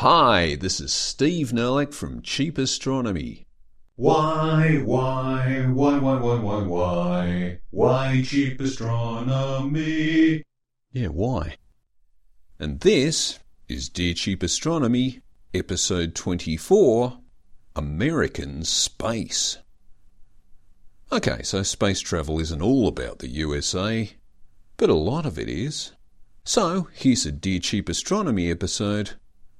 Hi, this is Steve Nerlich from Cheap Astronomy. Why, why, why, why, why, why, why, why cheap astronomy? Yeah, why? And this is Dear Cheap Astronomy, episode 24 American Space. Okay, so space travel isn't all about the USA, but a lot of it is. So here's a Dear Cheap Astronomy episode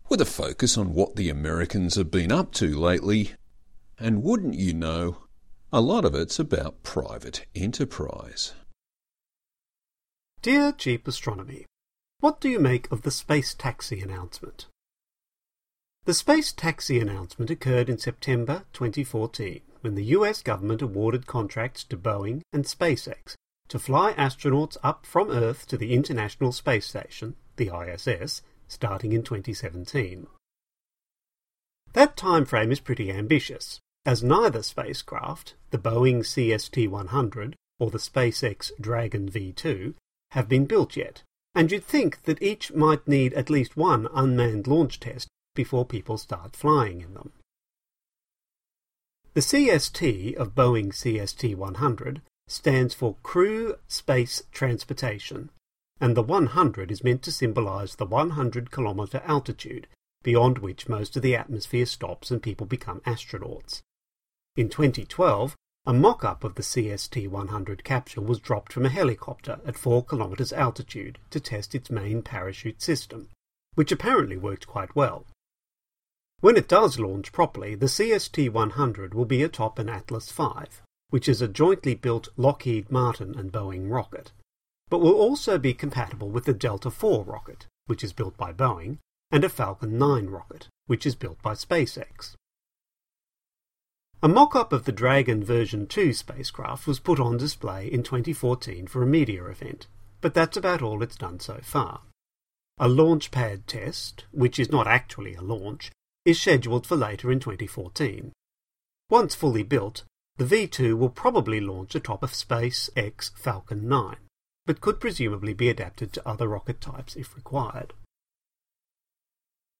with a focus on what the Americans have been up to lately. And wouldn't you know, a lot of it's about private enterprise. Dear Cheap Astronomy, what do you make of the space taxi announcement? The space taxi announcement occurred in September 2014 when the US government awarded contracts to Boeing and SpaceX to fly astronauts up from Earth to the International Space Station, the ISS, starting in 2017. That time frame is pretty ambitious, as neither spacecraft, the Boeing CST-100 or the SpaceX Dragon V2, have been built yet, and you'd think that each might need at least one unmanned launch test before people start flying in them. The CST of Boeing CST-100 stands for Crew Space Transportation, and the 100 is meant to symbolize the 100 kilometer altitude beyond which most of the atmosphere stops and people become astronauts. In 2012, a mock-up of the CST-100 capsule was dropped from a helicopter at 4 kilometers altitude to test its main parachute system, which apparently worked quite well. When it does launch properly, the CST-100 will be atop an Atlas V, which is a jointly built Lockheed Martin and Boeing rocket but will also be compatible with the Delta IV rocket, which is built by Boeing, and a Falcon 9 rocket, which is built by SpaceX. A mock-up of the Dragon version 2 spacecraft was put on display in 2014 for a media event, but that's about all it's done so far. A launch pad test, which is not actually a launch, is scheduled for later in 2014. Once fully built, the V2 will probably launch atop of SpaceX Falcon 9 but could presumably be adapted to other rocket types if required.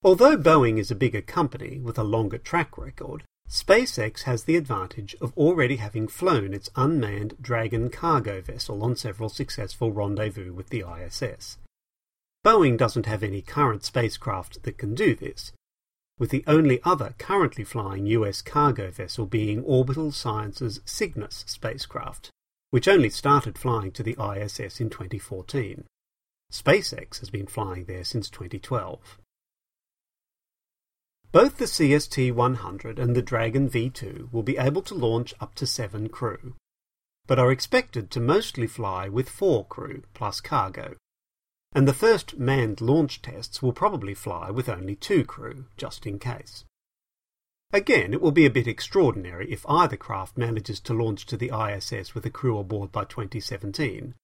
Although Boeing is a bigger company with a longer track record, SpaceX has the advantage of already having flown its unmanned Dragon cargo vessel on several successful rendezvous with the ISS. Boeing doesn't have any current spacecraft that can do this, with the only other currently flying US cargo vessel being Orbital Sciences Cygnus spacecraft, which only started flying to the ISS in 2014. SpaceX has been flying there since 2012. Both the CST-100 and the Dragon V2 will be able to launch up to seven crew, but are expected to mostly fly with four crew plus cargo. And the first manned launch tests will probably fly with only two crew, just in case. Again, it will be a bit extraordinary if either craft manages to launch to the ISS with a crew aboard by 2017,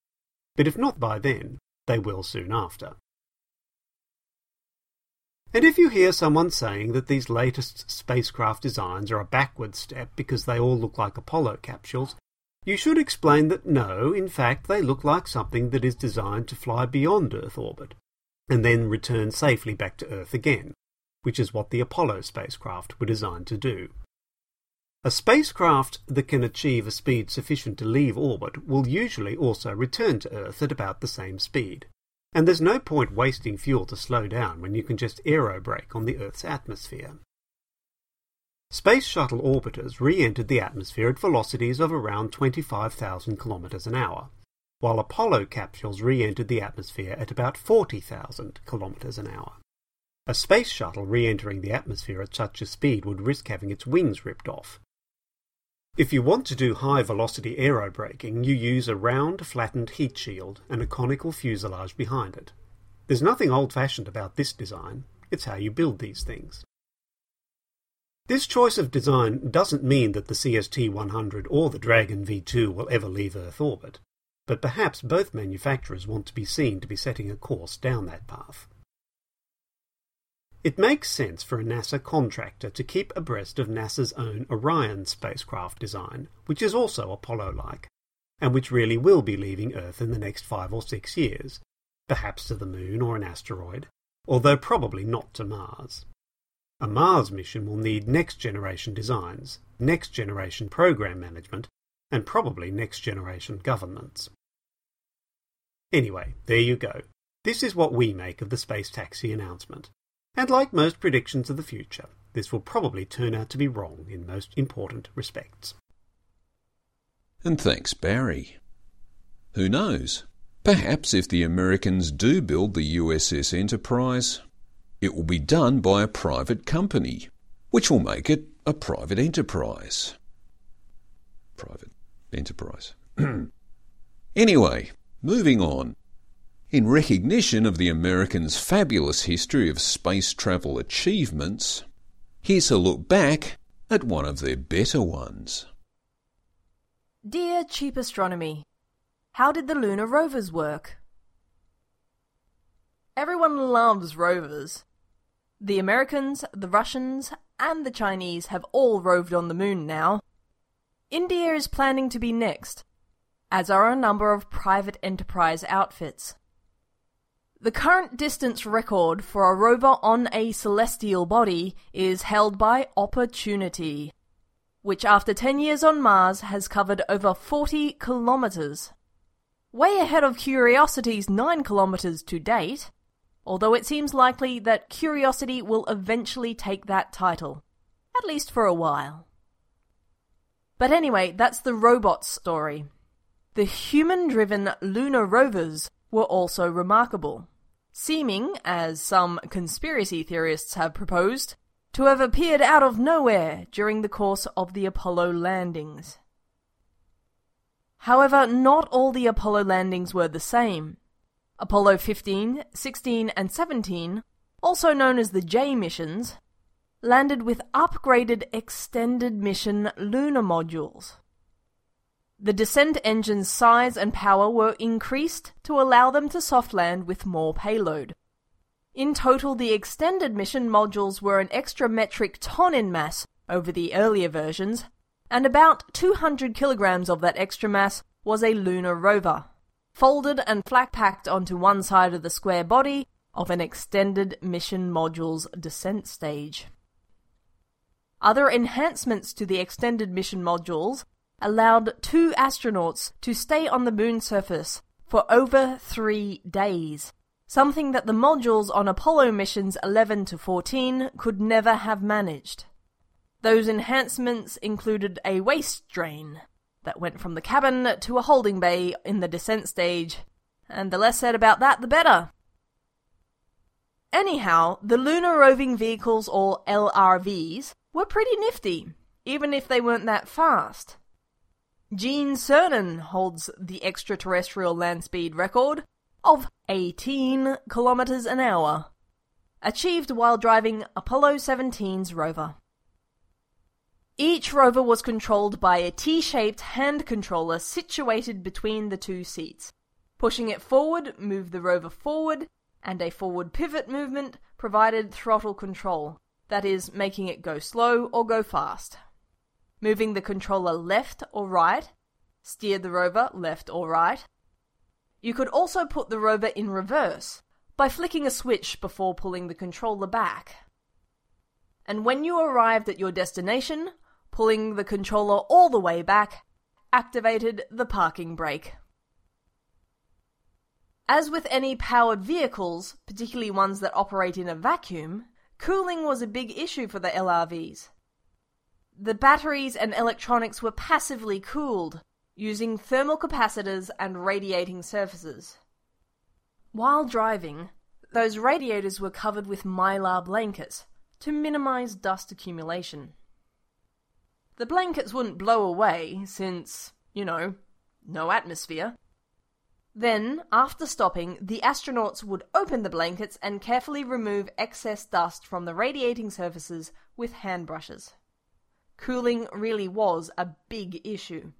but if not by then, they will soon after. And if you hear someone saying that these latest spacecraft designs are a backward step because they all look like Apollo capsules, you should explain that no, in fact, they look like something that is designed to fly beyond Earth orbit, and then return safely back to Earth again which is what the Apollo spacecraft were designed to do. A spacecraft that can achieve a speed sufficient to leave orbit will usually also return to Earth at about the same speed, and there's no point wasting fuel to slow down when you can just aerobrake on the Earth's atmosphere. Space Shuttle orbiters re-entered the atmosphere at velocities of around 25,000 km an hour, while Apollo capsules re-entered the atmosphere at about 40,000 km an hour. A space shuttle re-entering the atmosphere at such a speed would risk having its wings ripped off. If you want to do high velocity aerobraking, you use a round, flattened heat shield and a conical fuselage behind it. There's nothing old fashioned about this design, it's how you build these things. This choice of design doesn't mean that the CST 100 or the Dragon V2 will ever leave Earth orbit, but perhaps both manufacturers want to be seen to be setting a course down that path. It makes sense for a NASA contractor to keep abreast of NASA's own Orion spacecraft design, which is also Apollo like, and which really will be leaving Earth in the next five or six years, perhaps to the Moon or an asteroid, although probably not to Mars. A Mars mission will need next generation designs, next generation program management, and probably next generation governments. Anyway, there you go. This is what we make of the space taxi announcement. And like most predictions of the future, this will probably turn out to be wrong in most important respects. And thanks, Barry. Who knows? Perhaps if the Americans do build the USS Enterprise, it will be done by a private company, which will make it a private enterprise. Private enterprise. anyway, moving on. In recognition of the Americans' fabulous history of space travel achievements, here's a look back at one of their better ones. Dear Cheap Astronomy, how did the lunar rovers work? Everyone loves rovers. The Americans, the Russians, and the Chinese have all roved on the moon now. India is planning to be next, as are a number of private enterprise outfits. The current distance record for a rover on a celestial body is held by Opportunity, which after 10 years on Mars has covered over 40 kilometers. Way ahead of Curiosity's 9 kilometers to date, although it seems likely that Curiosity will eventually take that title, at least for a while. But anyway, that's the robots story. The human driven lunar rovers were also remarkable seeming, as some conspiracy theorists have proposed, to have appeared out of nowhere during the course of the Apollo landings. However, not all the Apollo landings were the same. Apollo 15, 16, and 17, also known as the J missions, landed with upgraded extended mission lunar modules. The descent engine's size and power were increased to allow them to soft land with more payload. In total, the extended mission modules were an extra metric ton in mass over the earlier versions, and about 200 kilograms of that extra mass was a lunar rover, folded and flat packed onto one side of the square body of an extended mission module's descent stage. Other enhancements to the extended mission modules allowed two astronauts to stay on the moon's surface for over three days, something that the modules on Apollo missions 11 to 14 could never have managed. Those enhancements included a waste drain that went from the cabin to a holding bay in the descent stage, and the less said about that, the better. Anyhow, the Lunar Roving Vehicles, or LRVs, were pretty nifty, even if they weren't that fast. Gene Cernan holds the extraterrestrial land speed record of 18 kilometers an hour, achieved while driving Apollo 17's rover. Each rover was controlled by a T-shaped hand controller situated between the two seats. Pushing it forward moved the rover forward, and a forward pivot movement provided throttle control, that is, making it go slow or go fast moving the controller left or right, steer the rover left or right. You could also put the rover in reverse by flicking a switch before pulling the controller back. And when you arrived at your destination, pulling the controller all the way back activated the parking brake. As with any powered vehicles, particularly ones that operate in a vacuum, cooling was a big issue for the LRVs. The batteries and electronics were passively cooled, using thermal capacitors and radiating surfaces. While driving, those radiators were covered with mylar blankets to minimize dust accumulation. The blankets wouldn't blow away since, you know, no atmosphere. Then, after stopping, the astronauts would open the blankets and carefully remove excess dust from the radiating surfaces with hand brushes cooling really was a big issue.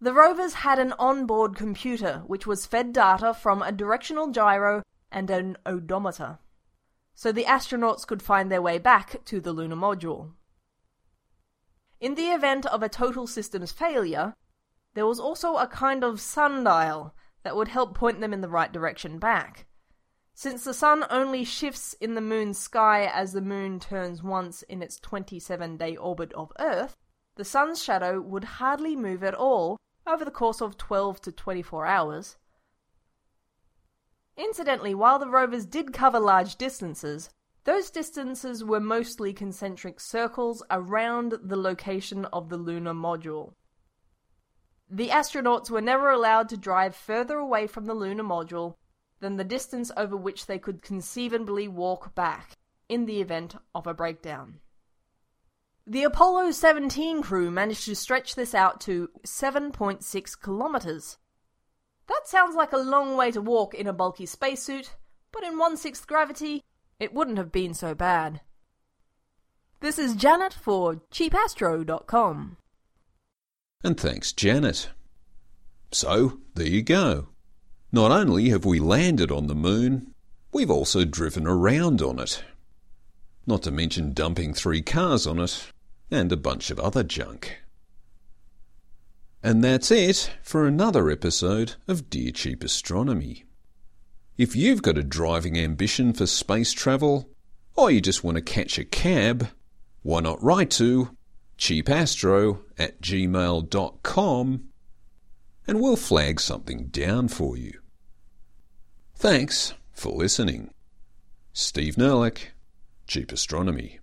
The rovers had an onboard computer which was fed data from a directional gyro and an odometer, so the astronauts could find their way back to the lunar module. In the event of a total systems failure, there was also a kind of sundial that would help point them in the right direction back. Since the sun only shifts in the moon's sky as the moon turns once in its 27 day orbit of Earth, the sun's shadow would hardly move at all over the course of 12 to 24 hours. Incidentally, while the rovers did cover large distances, those distances were mostly concentric circles around the location of the lunar module. The astronauts were never allowed to drive further away from the lunar module than the distance over which they could conceivably walk back in the event of a breakdown. The Apollo 17 crew managed to stretch this out to 7.6 kilometers. That sounds like a long way to walk in a bulky spacesuit, but in one sixth gravity, it wouldn't have been so bad. This is Janet for cheapastro.com. And thanks, Janet. So, there you go. Not only have we landed on the moon, we've also driven around on it. Not to mention dumping three cars on it and a bunch of other junk. And that's it for another episode of Dear Cheap Astronomy. If you've got a driving ambition for space travel, or you just want to catch a cab, why not write to cheapastro at gmail.com and we'll flag something down for you. Thanks for listening. Steve Nerlich, Cheap Astronomy.